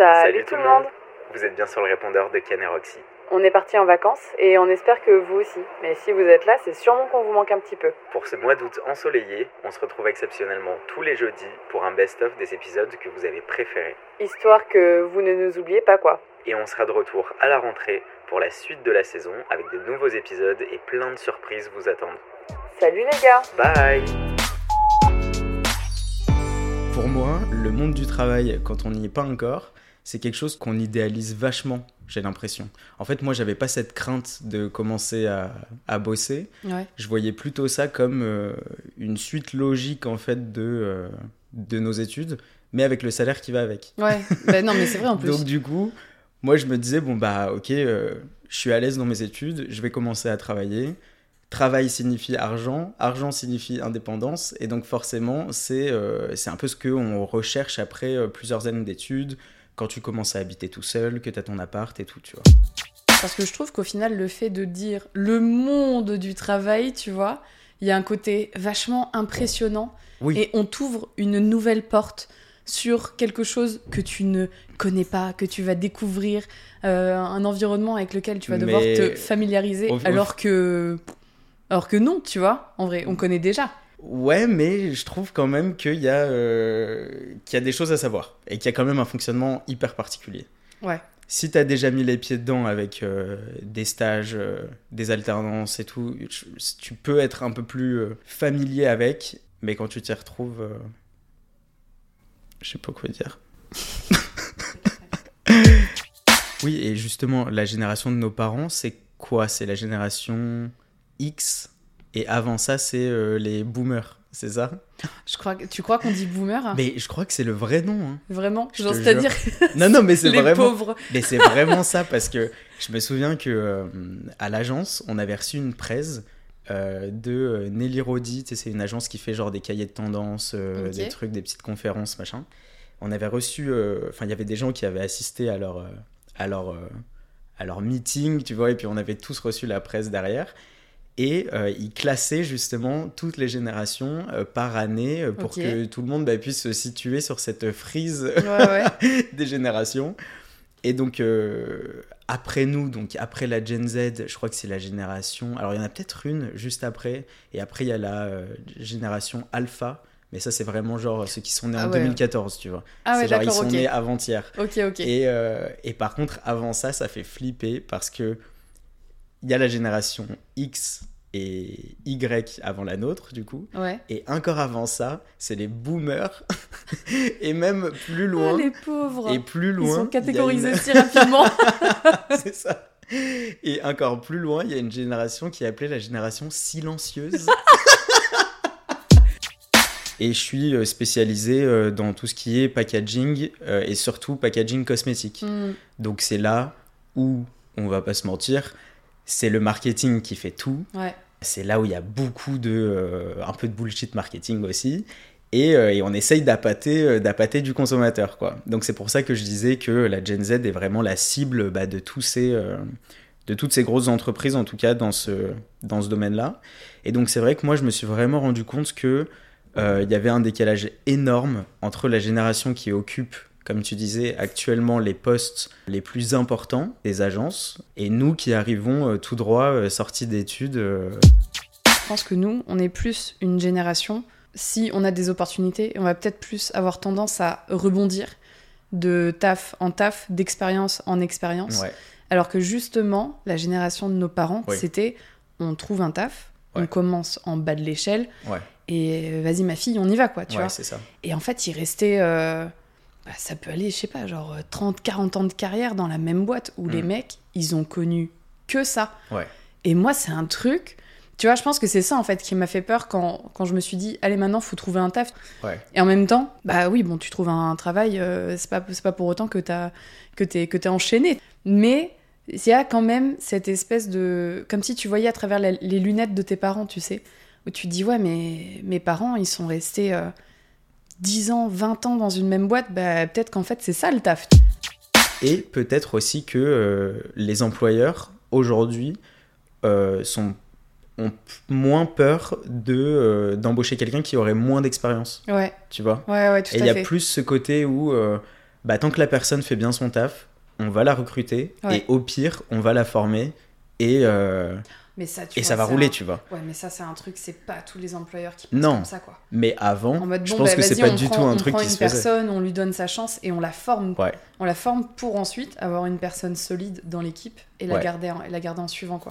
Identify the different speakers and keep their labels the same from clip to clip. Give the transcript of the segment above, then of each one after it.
Speaker 1: Salut, tout le monde.
Speaker 2: Vous êtes bien sur le répondeur de Ken et Roxy.
Speaker 1: On est parti en vacances et on espère que vous aussi. Mais si vous êtes là, c'est sûrement qu'on vous manque un petit peu.
Speaker 2: Pour ce mois d'août ensoleillé, on se retrouve exceptionnellement tous les jeudis pour un best-of des épisodes que vous avez préférés.
Speaker 1: Histoire que vous ne nous oubliez pas quoi.
Speaker 2: Et on sera de retour à la rentrée pour la suite de la saison avec de nouveaux épisodes et plein de surprises vous attendent.
Speaker 1: Salut les gars
Speaker 2: Bye
Speaker 3: Pour moi, le monde du travail, quand on n'y est pas encore, c'est quelque chose qu'on idéalise vachement, j'ai l'impression. En fait, moi, j'avais pas cette crainte de commencer à, à bosser.
Speaker 4: Ouais.
Speaker 3: Je voyais plutôt ça comme euh, une suite logique, en fait, de, euh, de nos études, mais avec le salaire qui va avec.
Speaker 4: Ouais, bah non, mais c'est vrai en plus.
Speaker 3: Donc, du coup, moi, je me disais, bon, bah, ok, euh, je suis à l'aise dans mes études, je vais commencer à travailler. Travail signifie argent, argent signifie indépendance, et donc forcément, c'est c'est un peu ce qu'on recherche après plusieurs années d'études, quand tu commences à habiter tout seul, que tu as ton appart et tout, tu vois.
Speaker 4: Parce que je trouve qu'au final, le fait de dire le monde du travail, tu vois, il y a un côté vachement impressionnant
Speaker 3: Oui,
Speaker 4: et on t'ouvre une nouvelle porte sur quelque chose que tu ne connais pas, que tu vas découvrir, euh, un environnement avec lequel tu vas devoir
Speaker 3: Mais-
Speaker 4: te familiariser, alors que alors que non, tu vois, en vrai, on connaît déjà.
Speaker 3: Ouais, mais je trouve quand même qu'il y, a, euh, qu'il y a des choses à savoir, et qu'il y a quand même un fonctionnement hyper particulier.
Speaker 4: Ouais.
Speaker 3: Si tu as déjà mis les pieds dedans avec euh, des stages, euh, des alternances et tout, tu- tu peux être un peu plus familier avec, mais quand tu t'y retrouves, je sais pas quoi dire. oui, et justement, la génération de nos parents, c'est quoi? C'est la génération X, et avant ça, c'est euh, les boomers, c'est ça?
Speaker 4: Je crois que tu crois qu'on dit boomer?
Speaker 3: Mais je crois que c'est le vrai nom. hein.
Speaker 4: Vraiment? C'est-à-dire
Speaker 3: Non, non, mais c'est
Speaker 4: les
Speaker 3: vraiment.
Speaker 4: pauvres.
Speaker 3: Mais c'est vraiment ça parce que je me souviens que euh, à l'agence, on avait reçu une presse euh, de Nelly Rodi. C'est une agence qui fait genre des cahiers de tendance, des trucs, des petites conférences, machin. On avait reçu. Enfin, il y avait des gens qui avaient assisté à leur, à leur, à leur meeting, tu vois, et puis on avait tous reçu la presse derrière. Et euh, ils classaient justement toutes les générations euh, par année euh, pour que tout le monde bah, puisse se situer sur cette frise
Speaker 4: Ouais, ouais.
Speaker 3: des générations. Et donc, euh, après nous, donc après la Gen Z, je crois que c'est la génération. Alors, il y en a peut-être une juste après. Et après, il y a la génération Alpha. Mais ça, c'est vraiment genre ceux qui sont nés
Speaker 4: Ah
Speaker 3: en
Speaker 4: ouais.
Speaker 3: 2014, tu vois.
Speaker 4: Ah ouais,
Speaker 3: c'est genre, ils sont nés avant-hier.
Speaker 4: Ok, ok.
Speaker 3: Et, et par contre, avant ça, ça fait flipper parce que il y a la génération X et Y avant la nôtre, du coup.
Speaker 4: Ouais.
Speaker 3: Et encore avant ça, c'est les boomers. et même plus
Speaker 4: Oh,
Speaker 3: loin.
Speaker 4: les pauvres.
Speaker 3: Et plus
Speaker 4: Ils
Speaker 3: loin.
Speaker 4: sont
Speaker 3: il y a
Speaker 4: catégorisés
Speaker 3: une-
Speaker 4: si rapidement.
Speaker 3: c'est ça. Et encore plus loin, il y a une génération qui est appelée la génération silencieuse. Et je suis euh, spécialisé euh, dans tout ce qui est packaging euh, et surtout packaging cosmétique.
Speaker 4: Hmm.
Speaker 3: Donc c'est là où, on va pas se mentir, c'est le marketing qui fait tout.
Speaker 4: Ouais.
Speaker 3: C'est là où il y a beaucoup de. euh, un peu de bullshit marketing aussi. Et, euh, et on essaye d'appâter, euh, d'appâter du consommateur, quoi. Donc c'est pour ça que je disais que la Gen Z est vraiment la cible bah, de, tous ces, euh, de toutes ces grosses entreprises, en tout cas dans ce, dans ce domaine-là. Et donc c'est vrai que moi, je me suis vraiment rendu compte que il y avait un décalage énorme entre la génération qui occupe, comme tu disais, actuellement les postes les plus importants des agences, et nous qui arrivons euh, tout droit, euh, sortis d'études. euh,
Speaker 4: Je pense que nous, on est plus une génération. Si on a des opportunités, on va peut-être plus avoir tendance à rebondir de taf en taf, d'expérience en expérience.
Speaker 3: ouais.
Speaker 4: Alors que justement, la génération de nos parents,
Speaker 3: Oui.
Speaker 4: c'était on trouve un taf, on commence en bas de l'échelle,
Speaker 3: Ouais.
Speaker 4: et vas-y ma fille, on y va quoi, tu
Speaker 3: ouais,
Speaker 4: vois.
Speaker 3: c'est ça.
Speaker 4: Et en fait, il restait. euh, bah, ça peut aller, je sais pas, genre euh, 30, 40 ans de carrière dans la même boîte où les
Speaker 3: Mm.
Speaker 4: mecs, ils ont connu que ça.
Speaker 3: Ouais.
Speaker 4: Et moi, c'est un truc. Tu vois, je pense que c'est ça en fait qui m'a fait peur quand, quand je me suis dit, allez, maintenant, faut trouver un taf.
Speaker 3: Ouais.
Speaker 4: Et en même temps, bah oui, bon, tu trouves un travail, euh, c'est pas, pas pour autant que t'as que t'es que t'es enchaîné. Mais il y a quand même cette espèce de. Comme si tu voyais à travers la- les lunettes de tes parents, tu sais. Où tu te dis, ouais, mais mes parents, ils sont restés euh, 10 ans, 20 ans dans une même boîte, bah peut-être qu'en fait, c'est ça le taf.
Speaker 3: Et peut-être aussi que euh, les employeurs, aujourd'hui, euh, sont, ont moins peur de, euh, d'embaucher quelqu'un qui aurait moins d'expérience,
Speaker 4: Ouais,
Speaker 3: tu vois?
Speaker 4: Ouais, ouais, tout
Speaker 3: Et il y a
Speaker 4: fait.
Speaker 3: plus ce côté où, bah, tant que la personne fait bien son taf, on va la recruter
Speaker 4: Ouais.
Speaker 3: et au pire, on va la former et,
Speaker 4: Mais ça, tu
Speaker 3: et
Speaker 4: vois,
Speaker 3: ça va rouler,
Speaker 4: un-
Speaker 3: tu vois.
Speaker 4: Ouais, mais ça, c'est un truc, c'est pas tous les employeurs qui pensent
Speaker 3: Non.
Speaker 4: comme ça, quoi.
Speaker 3: Mais avant,
Speaker 4: En mode,
Speaker 3: je pense
Speaker 4: bah,
Speaker 3: que c'est pas
Speaker 4: on
Speaker 3: du
Speaker 4: prend-
Speaker 3: tout un
Speaker 4: on
Speaker 3: truc
Speaker 4: prend
Speaker 3: qui
Speaker 4: une
Speaker 3: se faisait.
Speaker 4: personne, on lui donne sa chance et on la forme.
Speaker 3: Ouais.
Speaker 4: On la forme pour ensuite avoir une personne solide dans l'équipe et la
Speaker 3: Ouais.
Speaker 4: garder en, et la garder en suivant, quoi.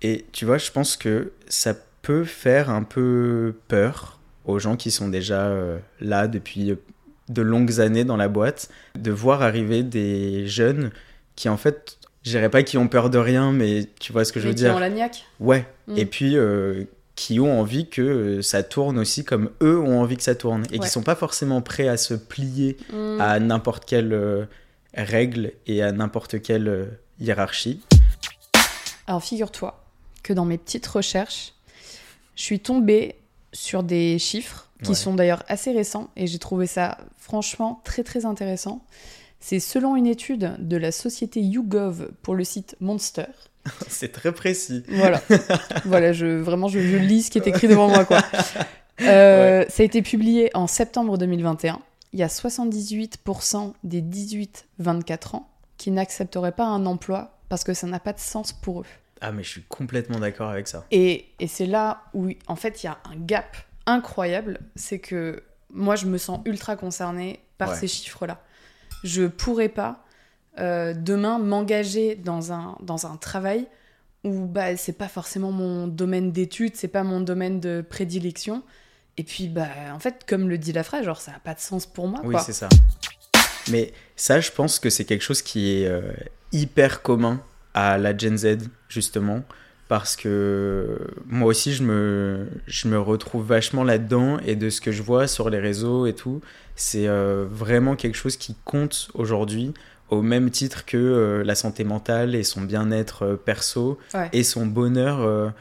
Speaker 3: Et tu vois, je pense que ça peut faire un peu peur aux gens qui sont déjà euh, là depuis de longues années dans la boîte, de voir arriver des jeunes qui en fait, je dirais pas qui ont peur de rien, mais tu vois ce que je veux
Speaker 4: qui
Speaker 3: dire.
Speaker 4: ont la niaque.
Speaker 3: Ouais.
Speaker 4: Mm.
Speaker 3: Et puis euh, qui ont envie que euh, ça tourne aussi comme eux ont envie que ça tourne et
Speaker 4: Ouais.
Speaker 3: qui sont pas forcément prêts à se plier
Speaker 4: Mm.
Speaker 3: à n'importe quelle euh, règle et à n'importe quelle euh, hiérarchie.
Speaker 4: Alors figure-toi que dans mes petites recherches, je suis tombée sur des chiffres qui
Speaker 3: Ouais.
Speaker 4: sont d'ailleurs assez récents et j'ai trouvé ça franchement très très intéressant. C'est selon une étude de la société YouGov pour le site Monster.
Speaker 3: C'est très précis.
Speaker 4: Voilà, voilà, je vraiment je, je lis ce qui est écrit devant moi quoi. Euh, Ça a été publié en septembre 2021. Il y a 78% des 18-24 ans qui n'accepteraient pas un emploi parce que ça n'a pas de sens pour eux.
Speaker 3: Ah mais je suis complètement d'accord avec ça.
Speaker 4: Et, et c'est là où, en fait, il y a un gap incroyable. C'est que moi, je me sens ultra concernée par
Speaker 3: Ouais.
Speaker 4: ces chiffres-là. Je pourrais pas euh, demain m'engager dans un, dans un travail où bah, c'est pas forcément mon domaine d'études, c'est pas mon domaine de prédilection. Et puis, bah, en fait, comme le dit la phrase, genre, ça n'a pas de sens pour moi.
Speaker 3: Oui, c'est ça. Mais ça, je pense que c'est quelque chose qui est euh, hyper commun à la Gen Z, justement, parce que moi aussi, je me, je me retrouve vachement là-dedans, et de ce que je vois sur les réseaux et tout, c'est euh, vraiment quelque chose qui compte aujourd'hui, au même titre que euh, la santé mentale et son bien-être euh, perso,
Speaker 4: Ouais.
Speaker 3: et son bonheur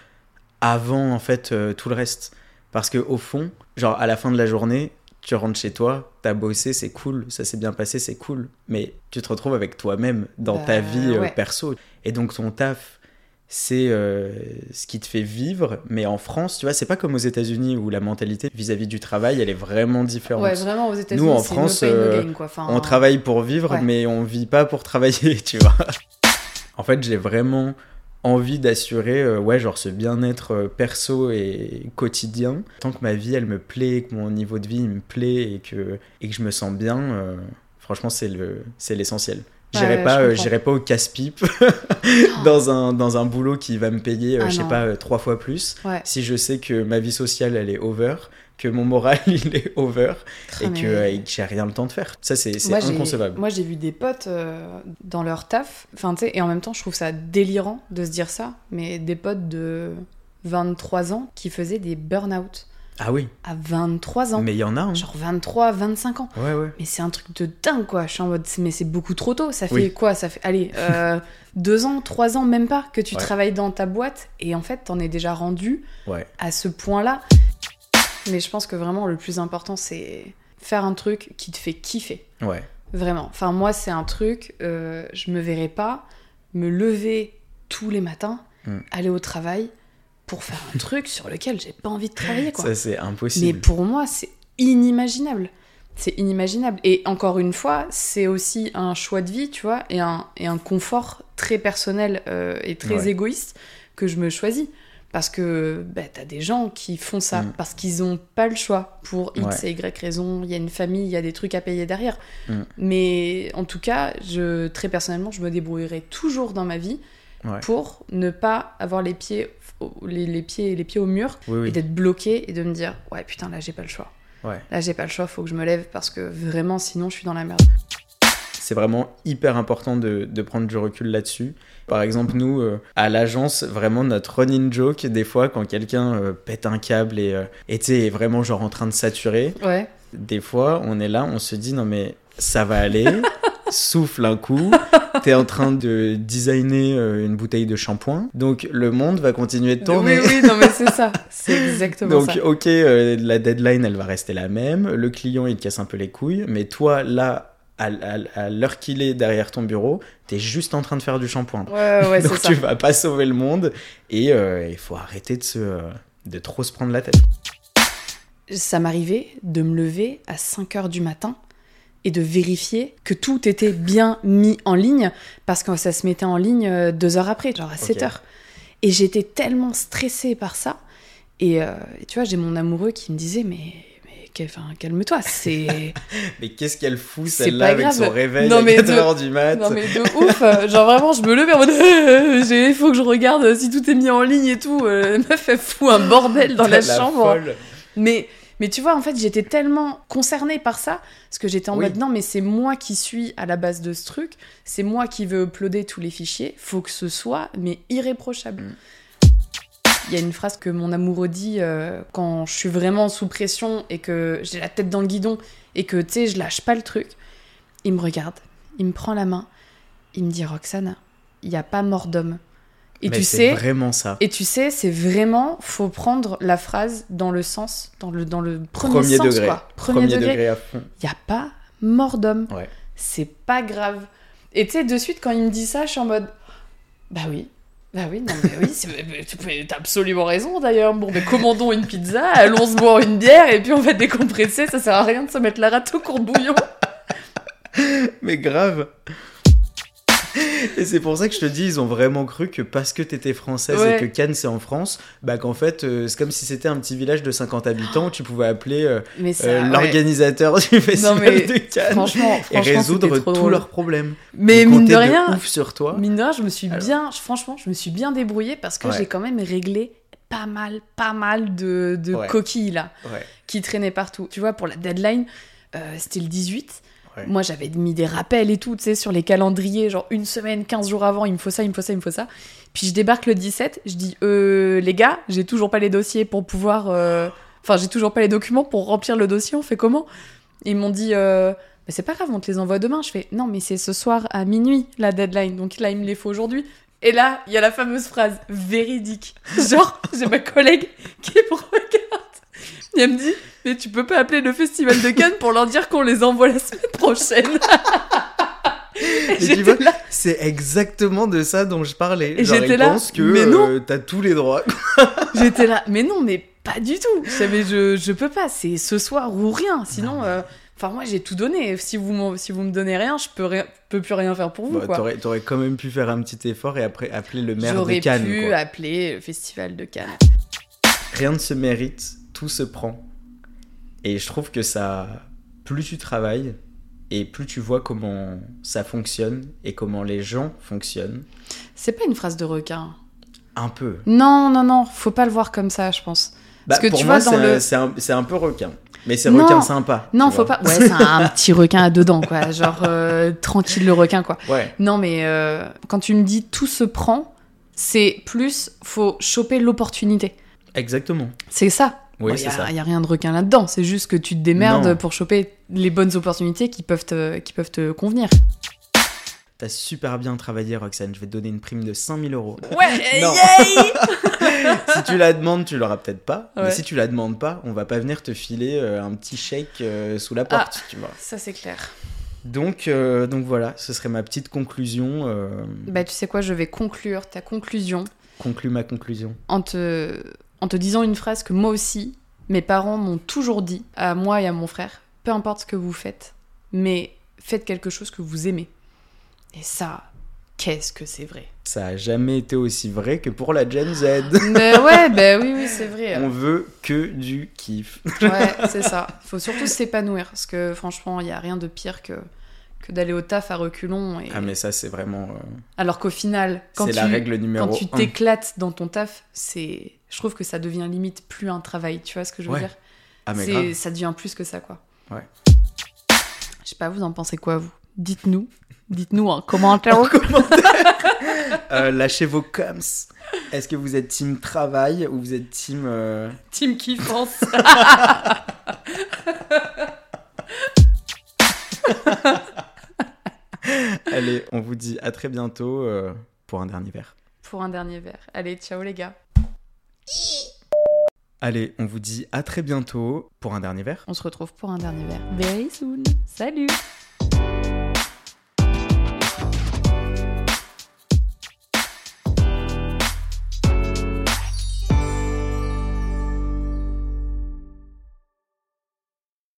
Speaker 3: avant, en fait, tout le reste. Parce que au fond, genre, à la fin de la journée, tu rentres chez toi, t'as bossé, c'est cool, ça s'est bien passé, c'est cool. Mais tu te retrouves avec toi-même dans
Speaker 4: Bah,
Speaker 3: ta vie
Speaker 4: ouais.
Speaker 3: perso. Et donc ton taf, c'est euh, ce qui te fait vivre. Mais en France, tu vois, c'est pas comme aux États-Unis où la mentalité vis-à-vis du travail, elle est vraiment différente.
Speaker 4: Ouais, vraiment, aux États-Unis,
Speaker 3: Nous, en France,
Speaker 4: no pain, no
Speaker 3: euh,
Speaker 4: quoi. Enfin,
Speaker 3: On travaille pour vivre,
Speaker 4: Ouais.
Speaker 3: mais on vit pas pour travailler, tu vois. En fait, j'ai vraiment envie d'assurer euh, ouais, genre ce bien-être euh, perso et quotidien. Tant que ma vie, elle me plaît, que mon niveau de vie il me plaît et que, et que je me sens bien, euh, franchement, c'est le, c'est l'essentiel. J'irai
Speaker 4: Ouais,
Speaker 3: pas, euh, j'irai pas au casse-pipe dans, un, dans un boulot qui va me payer, euh,
Speaker 4: Ah
Speaker 3: je sais
Speaker 4: non.
Speaker 3: pas, euh, trois fois plus.
Speaker 4: Ouais.
Speaker 3: Si je sais que ma vie sociale, elle est over, que mon moral, il est over, et que, j'ai rien le temps de faire. Ça, c'est inconcevable.
Speaker 4: Moi, j'ai vu des potes euh, dans leur taf, enfin, tu sais, et en même temps, je trouve ça délirant de se dire ça, mais des potes de 23 ans qui faisaient des burn-out
Speaker 3: Ah oui,
Speaker 4: à 23 ans.
Speaker 3: mais il y en a. hein.
Speaker 4: Genre 23, 25 ans.
Speaker 3: Ouais, ouais.
Speaker 4: Mais c'est un truc de dingue, quoi. Je suis en mode, mais c'est beaucoup trop tôt. Ça fait
Speaker 3: Oui.
Speaker 4: quoi? Ça fait, allez, euh, deux ans, trois ans, même pas, que tu
Speaker 3: Ouais.
Speaker 4: travailles dans ta boîte, et en fait, t'en es déjà rendu
Speaker 3: Ouais.
Speaker 4: à ce point-là. Mais je pense que vraiment, le plus important, c'est faire un truc qui te fait kiffer.
Speaker 3: Ouais.
Speaker 4: Vraiment. Enfin, moi, c'est un truc, euh, je me verrais pas me lever tous les matins,
Speaker 3: Mm.
Speaker 4: aller au travail pour faire un truc sur lequel j'ai pas envie de travailler, quoi.
Speaker 3: Ça, c'est
Speaker 4: Mais
Speaker 3: impossible.
Speaker 4: pour moi, c'est inimaginable. C'est inimaginable. Et encore une fois, c'est aussi un choix de vie, tu vois, et un, et un confort très personnel euh, et très
Speaker 3: Ouais.
Speaker 4: égoïste que je me choisis. Parce que bah, t'as des gens qui font ça
Speaker 3: Mm.
Speaker 4: parce qu'ils ont pas le choix pour X
Speaker 3: Ouais.
Speaker 4: et Y raison. Il y a une famille, il y a des trucs à payer derrière.
Speaker 3: Mm.
Speaker 4: Mais en tout cas, je, très personnellement, je me débrouillerai toujours dans ma vie
Speaker 3: Ouais.
Speaker 4: pour ne pas avoir les pieds, au- les, les pieds, les pieds au mur
Speaker 3: Oui,
Speaker 4: et d'être bloqué et de me dire ouais putain là j'ai pas le choix.
Speaker 3: Ouais.
Speaker 4: Là j'ai pas le choix, faut que je me lève parce que vraiment sinon je suis dans la merde.
Speaker 3: C'est vraiment hyper important de, de prendre du recul là-dessus. Par exemple, nous, euh, à l'agence, vraiment notre running joke, des fois, quand quelqu'un euh, pète un câble et, euh, est vraiment genre en train de saturer,
Speaker 4: Ouais.
Speaker 3: des fois, on est là, on se dit, non mais ça va aller, souffle un coup, t'es en train de designer euh, une bouteille de shampoing, donc le monde va continuer de tourner.
Speaker 4: Oui oui non mais c'est ça, c'est exactement
Speaker 3: Donc,
Speaker 4: ça.
Speaker 3: ok, euh, la deadline, elle va rester la même. Le client, il te casse un peu les couilles. Mais toi, là, à, à- à l'heure qu'il est derrière ton bureau, t'es juste en train de faire du shampoing.
Speaker 4: Ouais ouais c'est
Speaker 3: Donc,
Speaker 4: ça.
Speaker 3: tu vas pas sauver le monde. Et euh, il faut arrêter de, se, euh, de trop se prendre la tête.
Speaker 4: Ça m'arrivait de me lever à 5 heures du matin et de vérifier que tout était bien mis en ligne parce que ça se mettait en ligne euh, deux heures après, genre à 7
Speaker 3: Ok.
Speaker 4: heures. Et j'étais tellement stressée par ça. Et, euh, et tu vois, j'ai mon amoureux qui me disait Mais, enfin, calme-toi, c'est.
Speaker 3: Mais qu'est-ce qu'elle fout celle-là avec son réveil
Speaker 4: Non,
Speaker 3: à
Speaker 4: mais
Speaker 3: 4h
Speaker 4: de-
Speaker 3: du mat
Speaker 4: Non mais de ouf, genre vraiment je me levais en mode il faut que je regarde si tout est mis en ligne et tout. Euh, La meuf elle fout un bordel dans la, chambre.
Speaker 3: folle.
Speaker 4: Mais mais tu vois en fait j'étais tellement concernée par ça parce que j'étais en
Speaker 3: Oui.
Speaker 4: mode non mais c'est moi qui suis à la base de ce truc, c'est moi qui veux uploader tous les fichiers, faut que ce soit mais irréprochable.
Speaker 3: Mm.
Speaker 4: Il y a une phrase que mon amoureux dit euh, quand je suis vraiment sous pression et que j'ai la tête dans le guidon et que tu sais je lâche pas le truc. Il me regarde, il me prend la main, il me dit Roxane, il n'y a pas mort d'homme. Et
Speaker 3: Mais
Speaker 4: tu
Speaker 3: c'est
Speaker 4: sais,
Speaker 3: vraiment ça.
Speaker 4: et tu sais, c'est vraiment faut prendre la phrase dans le sens, dans le dans le premier,
Speaker 3: Premier
Speaker 4: sens
Speaker 3: degré.
Speaker 4: quoi. Premier, degré.
Speaker 3: à fond.
Speaker 4: Il y a pas mort d'homme.
Speaker 3: Ouais.
Speaker 4: C'est pas grave. Et tu sais, de suite quand il me dit ça, je suis en mode bah oui. Bah oui, non mais oui, t'as absolument raison d'ailleurs. Bon, mais commandons une pizza, allons se boire une bière et puis on va décompresser. Ça sert à rien de se mettre la rate au courbouillon.
Speaker 3: Mais grave. Et c'est pour ça que je te dis, ils ont vraiment cru que parce que t'étais française
Speaker 4: Ouais.
Speaker 3: et que Cannes c'est en France, bah qu'en fait euh, c'est comme si c'était un petit village de 50 habitants où tu pouvais appeler euh, euh,
Speaker 4: ouais.
Speaker 3: l'organisateur du festival
Speaker 4: mais
Speaker 3: de Cannes
Speaker 4: franchement,
Speaker 3: et résoudre tous
Speaker 4: drôle.
Speaker 3: leurs problèmes.
Speaker 4: Mais mine de rien,
Speaker 3: ouf sur toi.
Speaker 4: Mine de rien, je me suis
Speaker 3: Alors.
Speaker 4: bien, franchement, je me suis bien débrouillée parce que
Speaker 3: Ouais.
Speaker 4: j'ai quand même réglé pas mal, pas mal de, de coquilles là qui traînaient partout. Tu vois, pour la deadline, c'était le 18. Moi, j'avais mis des rappels et tout, tu sais, sur les calendriers, genre une semaine, 15 jours avant, il me faut ça, il me faut ça, il me faut ça. Puis je débarque le 17, je dis, euh, les gars, j'ai toujours pas les dossiers pour pouvoir. euh, Enfin, j'ai toujours pas les documents pour remplir le dossier, on fait comment? Ils m'ont dit, euh, mais c'est pas grave, on te les envoie demain. Je fais, non, mais c'est ce soir à minuit la deadline, donc là, il me les faut aujourd'hui. Et là, il y a la fameuse phrase véridique. Genre, j'ai ma collègue qui me regarde. Et elle me dit, mais tu peux pas appeler le festival de Cannes pour leur dire qu'on les envoie la semaine prochaine.
Speaker 3: C'est exactement de ça dont je parlais.
Speaker 4: J'étais là,
Speaker 3: pensent que
Speaker 4: mais non.
Speaker 3: euh, t'as tous les droits.
Speaker 4: J'étais là, mais non, mais pas du tout. Je savais, je, je peux pas. C'est ce soir ou rien. Sinon, euh, enfin moi j'ai tout donné. Si vous si vous me donnez rien, je peux rien, peux plus rien faire pour vous
Speaker 3: Bah, t'aurais, quand même pu faire un petit effort et après appeler le maire
Speaker 4: J'aurais
Speaker 3: de Cannes.
Speaker 4: pu
Speaker 3: quoi.
Speaker 4: appeler le festival de Cannes.
Speaker 3: Rien ne se mérite, tout se prend. Et je trouve que ça, plus tu travailles et plus tu vois comment ça fonctionne et comment les gens fonctionnent,
Speaker 4: C'est pas une phrase de requin.
Speaker 3: un peu.
Speaker 4: Non, non, non, faut pas le voir comme ça, je pense.
Speaker 3: Bah,
Speaker 4: Parce que
Speaker 3: pour
Speaker 4: tu
Speaker 3: moi,
Speaker 4: vois, dans
Speaker 3: c'est, un,
Speaker 4: le-
Speaker 3: c'est, un, peu requin. Mais c'est requin sympa.
Speaker 4: Non, faut
Speaker 3: vois.
Speaker 4: pas. Ouais, c'est un, un petit requin à dedans, quoi. Genre euh, tranquille le requin, quoi.
Speaker 3: Ouais,
Speaker 4: Non, mais euh, quand tu me dis tout se prend, c'est plus faut choper l'opportunité.
Speaker 3: exactement.
Speaker 4: C'est ça.
Speaker 3: Oui,
Speaker 4: Il
Speaker 3: c'est ça.
Speaker 4: a- y a rien de requin là-dedans. C'est juste que tu te démerdes
Speaker 3: Non.
Speaker 4: pour choper les bonnes opportunités qui peuvent te, qui peuvent te convenir.
Speaker 3: T'as super bien travaillé, Roxane. Je vais te donner une prime de 5000 euros.
Speaker 4: Ouais,
Speaker 3: Non.
Speaker 4: yay
Speaker 3: si tu la demandes, tu l'auras peut-être pas. Mais si tu la demandes pas, on va pas venir te filer euh, un petit chèque euh, sous la porte, tu vois.
Speaker 4: Ça, c'est clair.
Speaker 3: Donc, euh, donc voilà, ce serait ma petite conclusion. euh,
Speaker 4: Bah, tu sais quoi, je vais conclure ta conclusion
Speaker 3: conclue ma conclusion.
Speaker 4: en te, en te disant une phrase que moi aussi, mes parents m'ont toujours dit, à moi et à mon frère, peu importe ce que vous faites, mais faites quelque chose que vous aimez. Et ça, qu'est-ce que c'est vrai?
Speaker 3: Ça a jamais été aussi vrai que pour la Gen Z.
Speaker 4: Mais ouais, bah oui, oui, c'est vrai.
Speaker 3: On veut que du kiff.
Speaker 4: Ouais, c'est ça. Il faut surtout s'épanouir, parce que franchement, il n'y a rien de pire que, que d'aller au taf à reculons. Et...
Speaker 3: Ah mais ça c'est vraiment, euh,
Speaker 4: Alors qu'au final, quand tu,
Speaker 3: la règle numéro
Speaker 4: quand tu t'éclates dans ton taf, c'est, je trouve que ça devient limite plus un travail. Tu vois ce que je veux
Speaker 3: Ouais,
Speaker 4: dire?
Speaker 3: Ah mais grave.
Speaker 4: Ça devient plus que ça, quoi.
Speaker 3: Ouais.
Speaker 4: Je sais pas, vous en pensez quoi, vous? Dites-nous. Dites-nous en commentaire.
Speaker 3: Euh, lâchez vos coms. Est-ce que vous êtes team travail ou vous êtes team euh,
Speaker 4: Team kiffance.
Speaker 3: Allez, on vous dit à très bientôt euh, pour un dernier verre.
Speaker 4: Pour un dernier verre. Allez, ciao les gars.
Speaker 3: Allez, on vous dit à très bientôt pour un dernier verre.
Speaker 4: On se retrouve pour un dernier verre. Very soon. Salut